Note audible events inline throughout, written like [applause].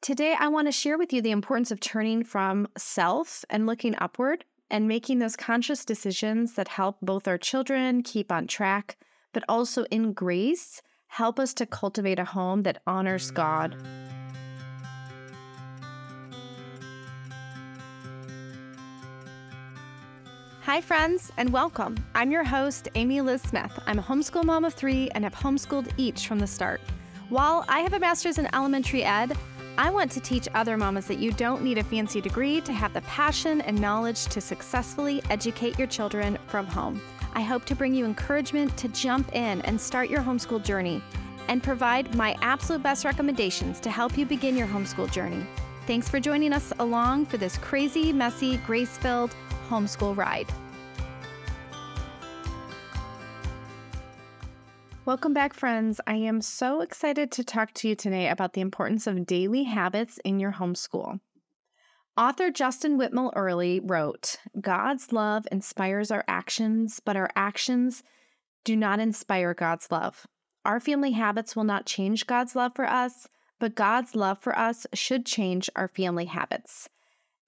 Today, I want to share with you the importance of turning from self and looking upward and making those conscious decisions that help both our children keep on track, but also in grace help us to cultivate a home that honors God. Hi, friends, and welcome. I'm your host, Amy Liz Smith. I'm a homeschool mom of three and have homeschooled each from the start. While I have a master's in elementary ed, I want to teach other mamas that you don't need a fancy degree to have the passion and knowledge to successfully educate your children from home. I hope to bring you encouragement to jump in and start your homeschool journey and provide my absolute best recommendations to help you begin your homeschool journey. Thanks for joining us along for this crazy, messy, grace filled homeschool ride. Welcome back, friends. I am so excited to talk to you today about the importance of daily habits in your homeschool. Author Justin Whitmel Early wrote God's love inspires our actions, but our actions do not inspire God's love. Our family habits will not change God's love for us, but God's love for us should change our family habits.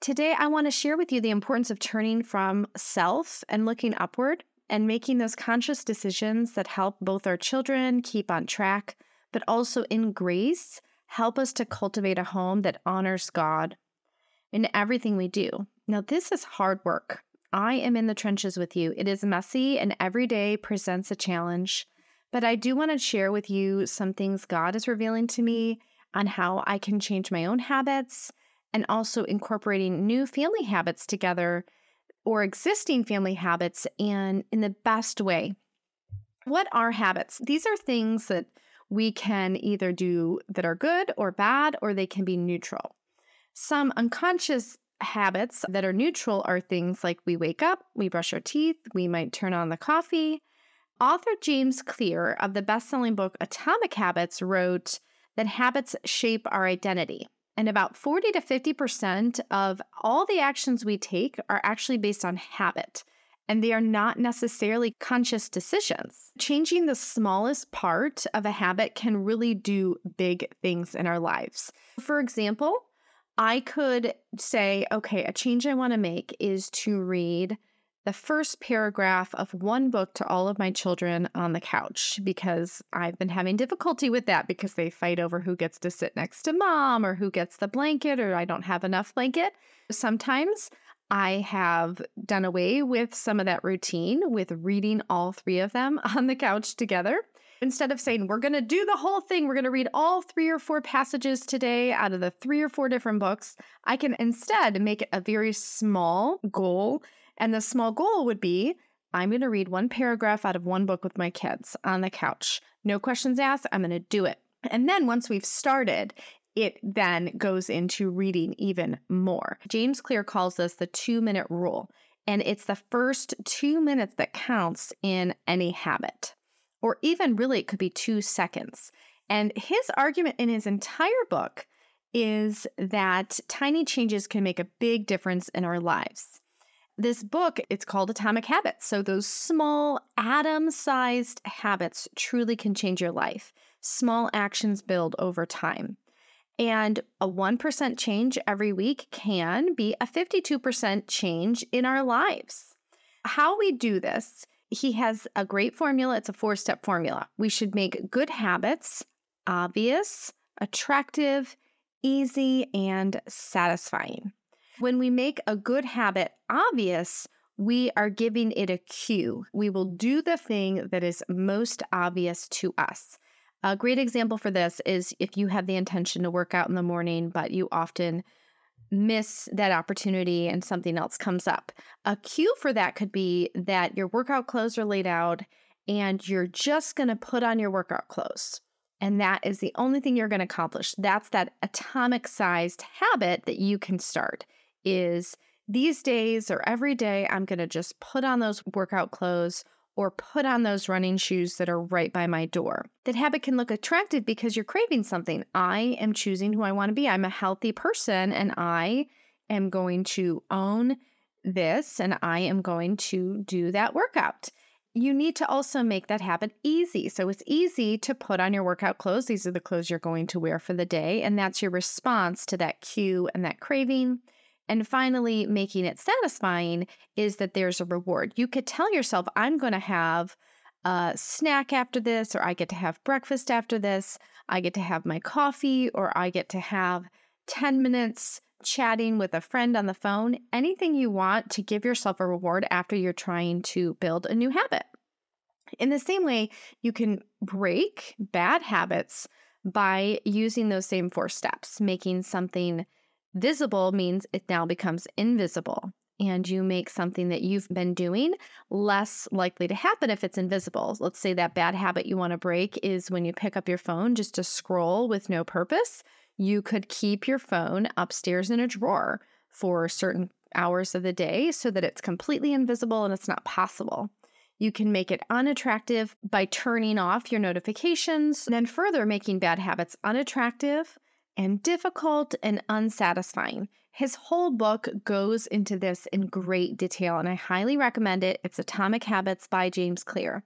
Today, I want to share with you the importance of turning from self and looking upward and making those conscious decisions that help both our children keep on track, but also in grace help us to cultivate a home that honors God in everything we do. Now, this is hard work. I am in the trenches with you. It is messy and every day presents a challenge. But I do want to share with you some things God is revealing to me on how I can change my own habits and also incorporating new family habits together or existing family habits and in the best way. What are habits? These are things that we can either do that are good or bad, or they can be neutral. Some unconscious habits that are neutral are things like we wake up, we brush our teeth, we might turn on the coffee. Author James Clear of the best selling book Atomic Habits wrote that habits shape our identity. And about 40 to 50% of all the actions we take are actually based on habit, and they are not necessarily conscious decisions. Changing the smallest part of a habit can really do big things in our lives. For example, I could say, okay, a change I want to make is to read the first paragraph of one book to all of my children on the couch because I've been having difficulty with that because they fight over who gets to sit next to mom or who gets the blanket or I don't have enough blanket. Sometimes I have done away with some of that routine with reading all three of them [laughs] on the couch together. Instead of saying, we're going to do the whole thing, we're going to read all three or four passages today out of the three or four different books, I can instead make it a very small goal and the small goal would be I'm going to read one paragraph out of one book with my kids on the couch. No questions asked. I'm going to do it. And then once we've started, it then goes into reading even more. James Clear calls this the two minute rule, and it's the first two minutes that counts in any habit, or even really, it could be two seconds. And his argument in his entire book is that tiny changes can make a big difference in our lives this book, it's called Atomic Habits. So those small atom sized habits truly can change your life. Small actions build over time. And a 1% change every week can be a 52% change in our lives. How we do this, he has a great formula. It's a four step formula. We should make good habits obvious, attractive, easy, and satisfying. When we make a good habit obvious, we are giving it a cue. We will do the thing that is most obvious to us. A great example for this is if you have the intention to work out in the morning, but you often miss that opportunity and something else comes up. A cue for that could be that your workout clothes are laid out and you're just going to put on your workout clothes. And that is the only thing you're going to accomplish. That's that atomic sized habit that you can start is these days or every day, I'm going to just put on those workout clothes or put on those running shoes that are right by my door. That habit can look attractive because you're craving something. I am choosing who I want to be. I'm a healthy person and I am going to own this and I am going to do that workout. you need to also make that habit easy. So it's easy to put on your workout clothes. These are the clothes you're going to wear for the day. And that's your response to that cue and that craving. And finally, making it satisfying is that there's a reward. You could tell yourself, I'm going to have a snack after this, or I get to have breakfast after this, I get to have my coffee, or I get to have 10 minutes chatting with a friend on the phone, anything you want to give yourself a reward after you're trying to build a new habit. In the same way, you can break bad habits by using those same four steps. Making something visible means it now becomes invisible. And you make something that you've been doing less likely to happen if it's invisible. Let's say that bad habit you want to break is when you pick up your phone just to scroll with no purpose you could keep your phone upstairs in a drawer for certain hours of the day so that it's completely invisible and it's not possible. You can make it unattractive by turning off your notifications, and then further making bad habits unattractive and difficult and unsatisfying. His whole book goes into this in great detail, and I highly recommend it. It's Atomic Habits by James Clear.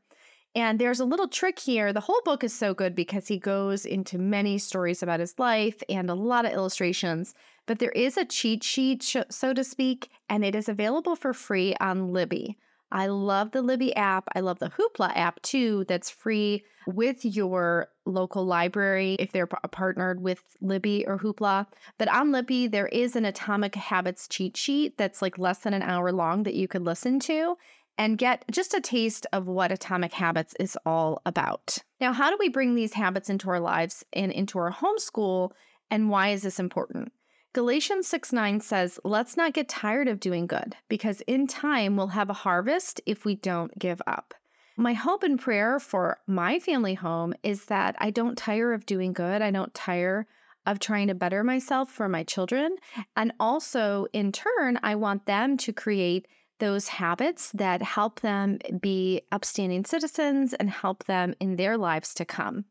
And there's a little trick here. The whole book is so good because he goes into many stories about his life and a lot of illustrations. But there is a cheat sheet, so to speak, and it is available for free on Libby. I love the Libby app. I love the Hoopla app too, that's free with your local library if they're uh, partnered with Libby or Hoopla. But on Libby, there is an Atomic Habits cheat sheet that's like less than an hour long that you could listen to and get just a taste of what Atomic Habits is all about. Now, how do we bring these habits into our lives and into our homeschool, and why is this important? Galatians 6 9 says, Let's not get tired of doing good, because in time we'll have a harvest if we don't give up. My hope and prayer for my family home is that I don't tire of doing good. I don't tire of trying to better myself for my children. And also, in turn, I want them to create those habits that help them be upstanding citizens and help them in their lives to come.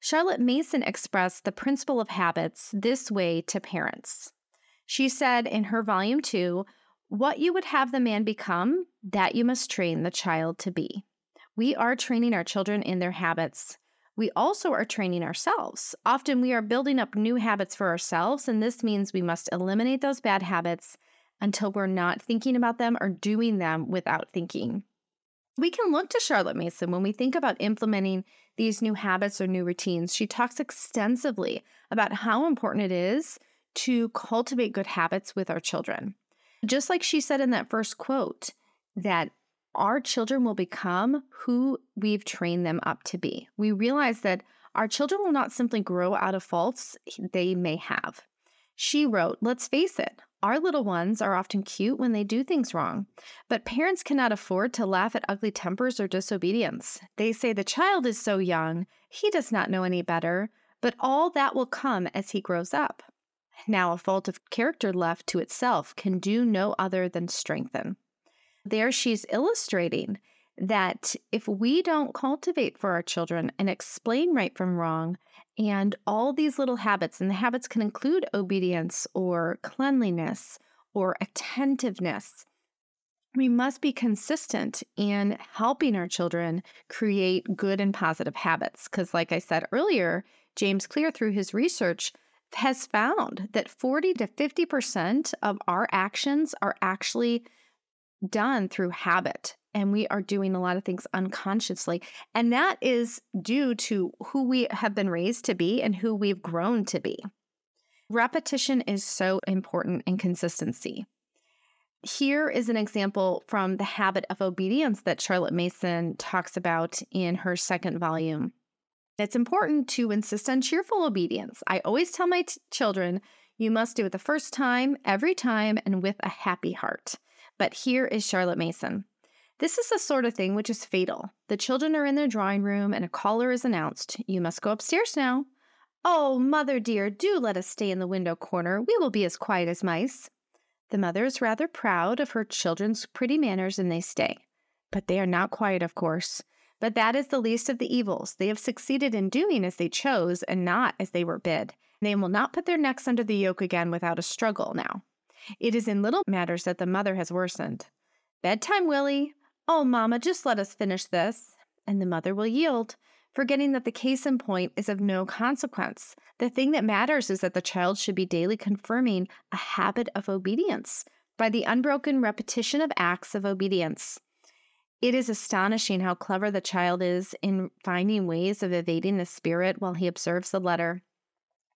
Charlotte Mason expressed the principle of habits this way to parents. She said in her volume two, What you would have the man become, that you must train the child to be. We are training our children in their habits. We also are training ourselves. Often we are building up new habits for ourselves, and this means we must eliminate those bad habits until we're not thinking about them or doing them without thinking. We can look to Charlotte Mason when we think about implementing these new habits or new routines. She talks extensively about how important it is to cultivate good habits with our children. Just like she said in that first quote, that our children will become who we've trained them up to be. We realize that our children will not simply grow out of faults they may have. She wrote, Let's face it, our little ones are often cute when they do things wrong, but parents cannot afford to laugh at ugly tempers or disobedience. They say the child is so young, he does not know any better, but all that will come as he grows up. Now, a fault of character left to itself can do no other than strengthen. There she's illustrating that if we don't cultivate for our children and explain right from wrong, and all these little habits, and the habits can include obedience or cleanliness or attentiveness. We must be consistent in helping our children create good and positive habits. Because, like I said earlier, James Clear, through his research, has found that 40 to 50% of our actions are actually done through habit and we are doing a lot of things unconsciously. And that is due to who we have been raised to be and who we've grown to be. Repetition is so important in consistency. Here is an example from the habit of obedience that Charlotte Mason talks about in her second volume. It's important to insist on cheerful obedience. I always tell my t- children, you must do it the first time, every time, and with a happy heart. But here is Charlotte Mason. This is the sort of thing which is fatal. The children are in their drawing room and a caller is announced. You must go upstairs now. Oh, mother dear, do let us stay in the window corner. We will be as quiet as mice. The mother is rather proud of her children's pretty manners and they stay. But they are not quiet, of course. But that is the least of the evils. They have succeeded in doing as they chose and not as they were bid. They will not put their necks under the yoke again without a struggle now. It is in little matters that the mother has worsened. Bedtime, Willie. Oh, Mama, just let us finish this. And the mother will yield, forgetting that the case in point is of no consequence. The thing that matters is that the child should be daily confirming a habit of obedience by the unbroken repetition of acts of obedience. It is astonishing how clever the child is in finding ways of evading the spirit while he observes the letter.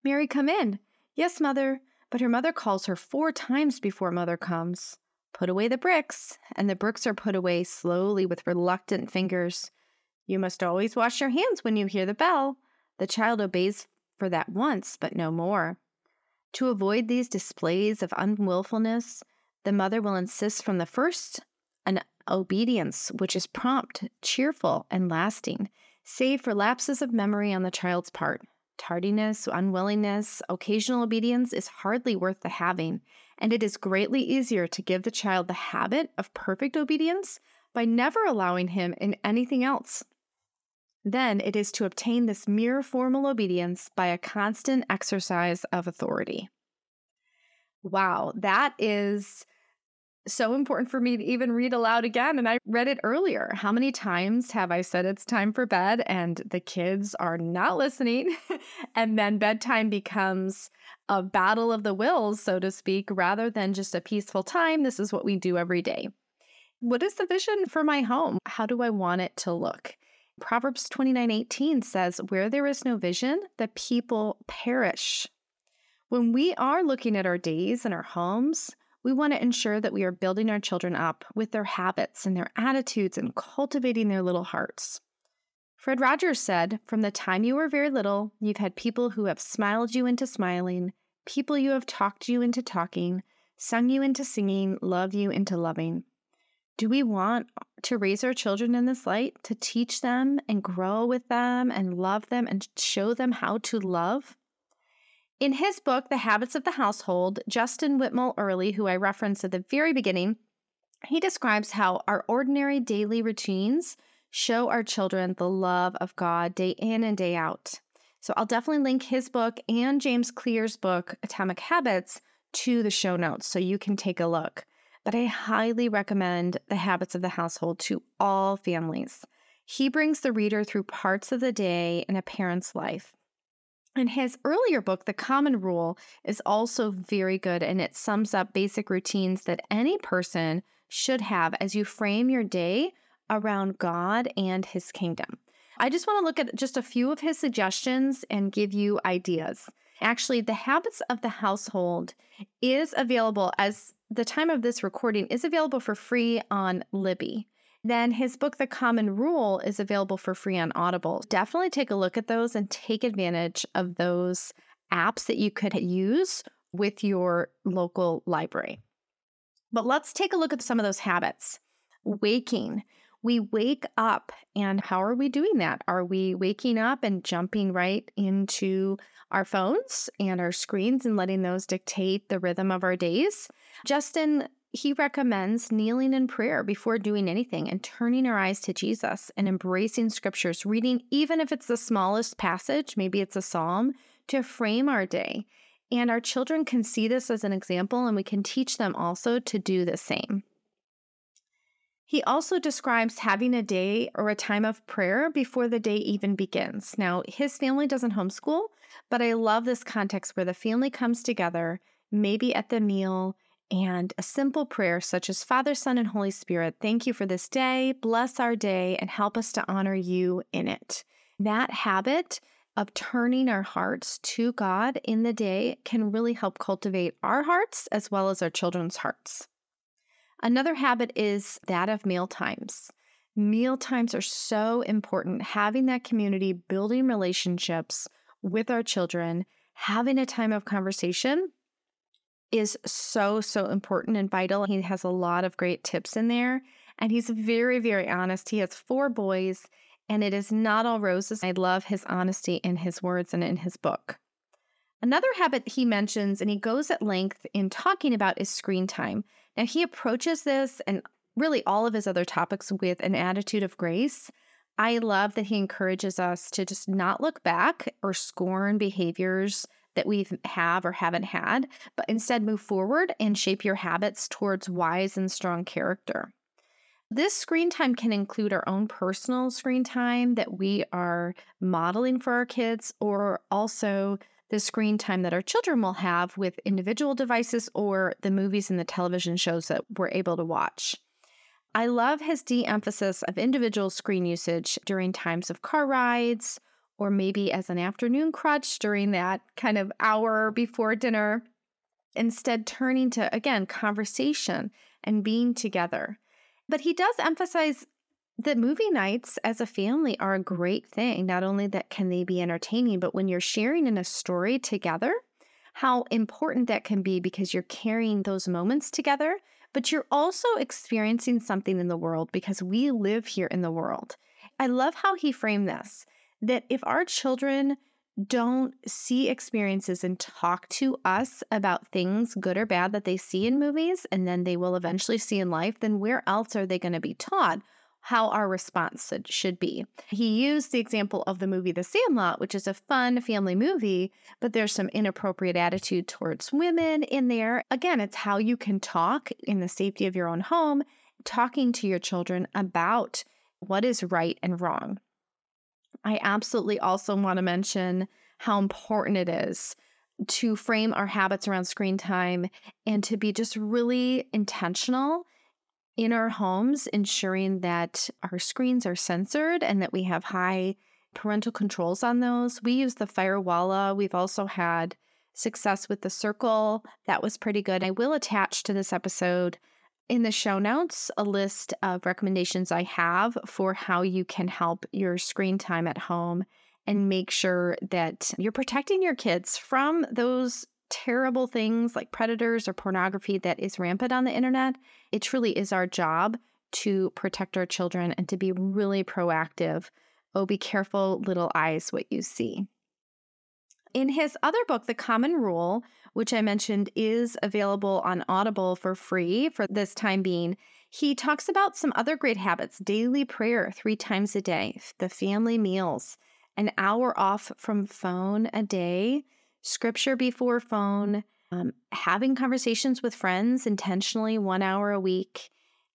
Mary, come in. Yes, mother. But her mother calls her four times before mother comes. Put away the bricks, and the bricks are put away slowly with reluctant fingers. You must always wash your hands when you hear the bell. The child obeys for that once, but no more. To avoid these displays of unwillfulness, the mother will insist from the first an obedience which is prompt, cheerful, and lasting, save for lapses of memory on the child's part. Tardiness, unwillingness, occasional obedience is hardly worth the having, and it is greatly easier to give the child the habit of perfect obedience by never allowing him in anything else. Then it is to obtain this mere formal obedience by a constant exercise of authority. Wow, that is so important for me to even read aloud again. And I read it earlier. How many times have I said it's time for bed and the kids are not listening? [laughs] and then bedtime becomes a battle of the wills, so to speak, rather than just a peaceful time. This is what we do every day. What is the vision for my home? How do I want it to look? Proverbs 29 18 says, Where there is no vision, the people perish. When we are looking at our days and our homes, we want to ensure that we are building our children up with their habits and their attitudes and cultivating their little hearts. Fred Rogers said, From the time you were very little, you've had people who have smiled you into smiling, people you have talked you into talking, sung you into singing, love you into loving. Do we want to raise our children in this light, to teach them and grow with them and love them and show them how to love? In his book, The Habits of the Household, Justin Whitmel Early, who I referenced at the very beginning, he describes how our ordinary daily routines show our children the love of God day in and day out. So I'll definitely link his book and James Clear's book, Atomic Habits, to the show notes so you can take a look. But I highly recommend The Habits of the Household to all families. He brings the reader through parts of the day in a parent's life. And his earlier book, The Common Rule, is also very good and it sums up basic routines that any person should have as you frame your day around God and his kingdom. I just want to look at just a few of his suggestions and give you ideas. Actually, The Habits of the Household is available as the time of this recording is available for free on Libby. Then his book, The Common Rule, is available for free on Audible. Definitely take a look at those and take advantage of those apps that you could use with your local library. But let's take a look at some of those habits. Waking. We wake up, and how are we doing that? Are we waking up and jumping right into our phones and our screens and letting those dictate the rhythm of our days? Justin he recommends kneeling in prayer before doing anything and turning our eyes to Jesus and embracing scriptures, reading even if it's the smallest passage, maybe it's a psalm, to frame our day. And our children can see this as an example, and we can teach them also to do the same. He also describes having a day or a time of prayer before the day even begins. Now, his family doesn't homeschool, but I love this context where the family comes together, maybe at the meal, and a simple prayer such as Father, Son, and Holy Spirit, thank you for this day, bless our day, and help us to honor you in it. That habit of turning our hearts to God in the day can really help cultivate our hearts as well as our children's hearts. Another habit is that of meal times. Meal times are so important. Having that community, building relationships with our children, having a time of conversation is so, so important and vital. He has a lot of great tips in there. And he's very, very honest. He has four boys, and it is not all roses. I love his honesty in his words and in his book. Another habit he mentions, and he goes at length in talking about, is screen time. Now, he approaches this and really all of his other topics with an attitude of grace. I love that he encourages us to just not look back or scorn behaviors that we have or haven't had, but instead move forward and shape your habits towards wise and strong character. This screen time can include our own personal screen time that we are modeling for our kids, or also the screen time that our children will have with individual devices or the movies and the television shows that we're able to watch. I love his de emphasis of individual screen usage during times of car rides or maybe as an afternoon crutch during that kind of hour before dinner. Instead, turning to, again, conversation and being together. But he does emphasize that movie nights as a family are a great thing. Not only that can they be entertaining, but when you're sharing in a story together, how important that can be because you're carrying those moments together, but you're also experiencing something in the world because we live here in the world. I love how he framed this that if our children don't see experiences and talk to us about things, good or bad, that they see in movies and then they will eventually see in life, then where else are they going to be taught how our response should be? He used the example of the movie The Sandlot, which is a fun family movie, but there's some inappropriate attitude towards women in there. Again, it's how you can talk in the safety of your own home, talking to your children about what is right and wrong. I absolutely also want to mention how important it is to frame our habits around screen time and to be just really intentional in our homes, ensuring that our screens are censored and that we have high parental controls on those. We use the Firewalla. We've also had success with the Circle. That was pretty good. I will attach to this episode in the show notes a list of recommendations I have for how you can help your screen time at home and make sure that you're protecting your kids from those terrible things like predators or pornography that is rampant on the internet. It truly is our job to protect our children and to be really proactive. Oh, be careful, little eyes, what you see. In his other book, The Common Rule, which I mentioned is available on Audible for free for this time being, he talks about some other great habits daily prayer three times a day, the family meals, an hour off from phone a day, scripture before phone, um, having conversations with friends intentionally one hour a week,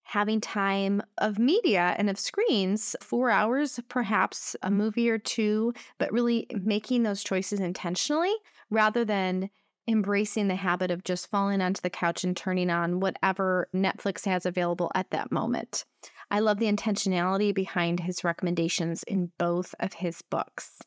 having time of media and of screens, four hours, perhaps a mm. movie or two, but really making those choices intentionally rather than embracing the habit of just falling onto the couch and turning on whatever Netflix has available at that moment. I love the intentionality behind his recommendations in both of his books.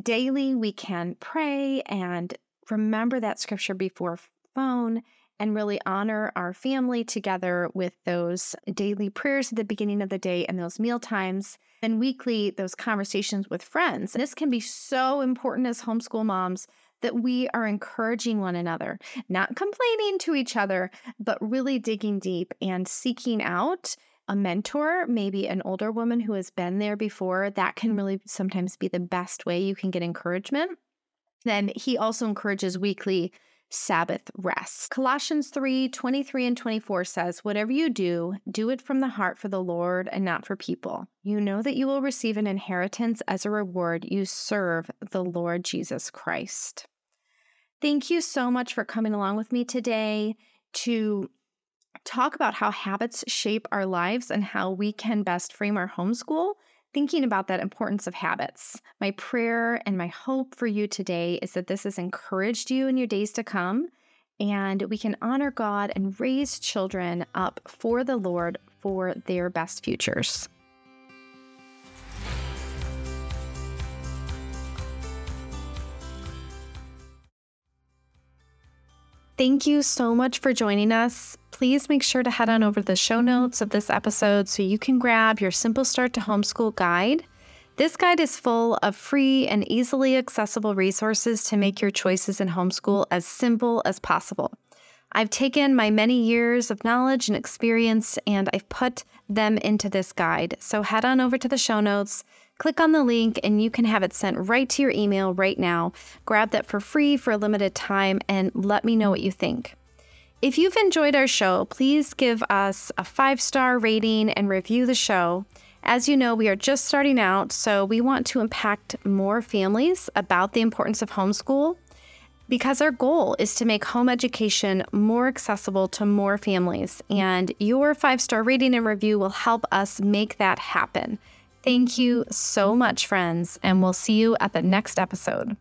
Daily, we can pray and remember that scripture before phone and really honor our family together with those daily prayers at the beginning of the day and those meal times. And weekly, those conversations with friends. This can be so important as homeschool moms that we are encouraging one another, not complaining to each other, but really digging deep and seeking out a mentor, maybe an older woman who has been there before. That can really sometimes be the best way you can get encouragement. Then he also encourages weekly Sabbath rest. Colossians 3 23 and 24 says, Whatever you do, do it from the heart for the Lord and not for people. You know that you will receive an inheritance as a reward. You serve the Lord Jesus Christ. Thank you so much for coming along with me today to talk about how habits shape our lives and how we can best frame our homeschool thinking about that importance of habits. My prayer and my hope for you today is that this has encouraged you in your days to come and we can honor God and raise children up for the Lord for their best futures. Thank you so much for joining us. Please make sure to head on over to the show notes of this episode so you can grab your Simple Start to Homeschool guide. This guide is full of free and easily accessible resources to make your choices in homeschool as simple as possible. I've taken my many years of knowledge and experience and I've put them into this guide. So head on over to the show notes, Click on the link and you can have it sent right to your email right now. Grab that for free for a limited time and let me know what you think. If you've enjoyed our show, please give us a five star rating and review the show. As you know, we are just starting out, so we want to impact more families about the importance of homeschool. because our goal is to make home education more accessible to more families, and your five star rating and review will help us make that happen. Thank you so much, friends, and we'll see you at the next episode.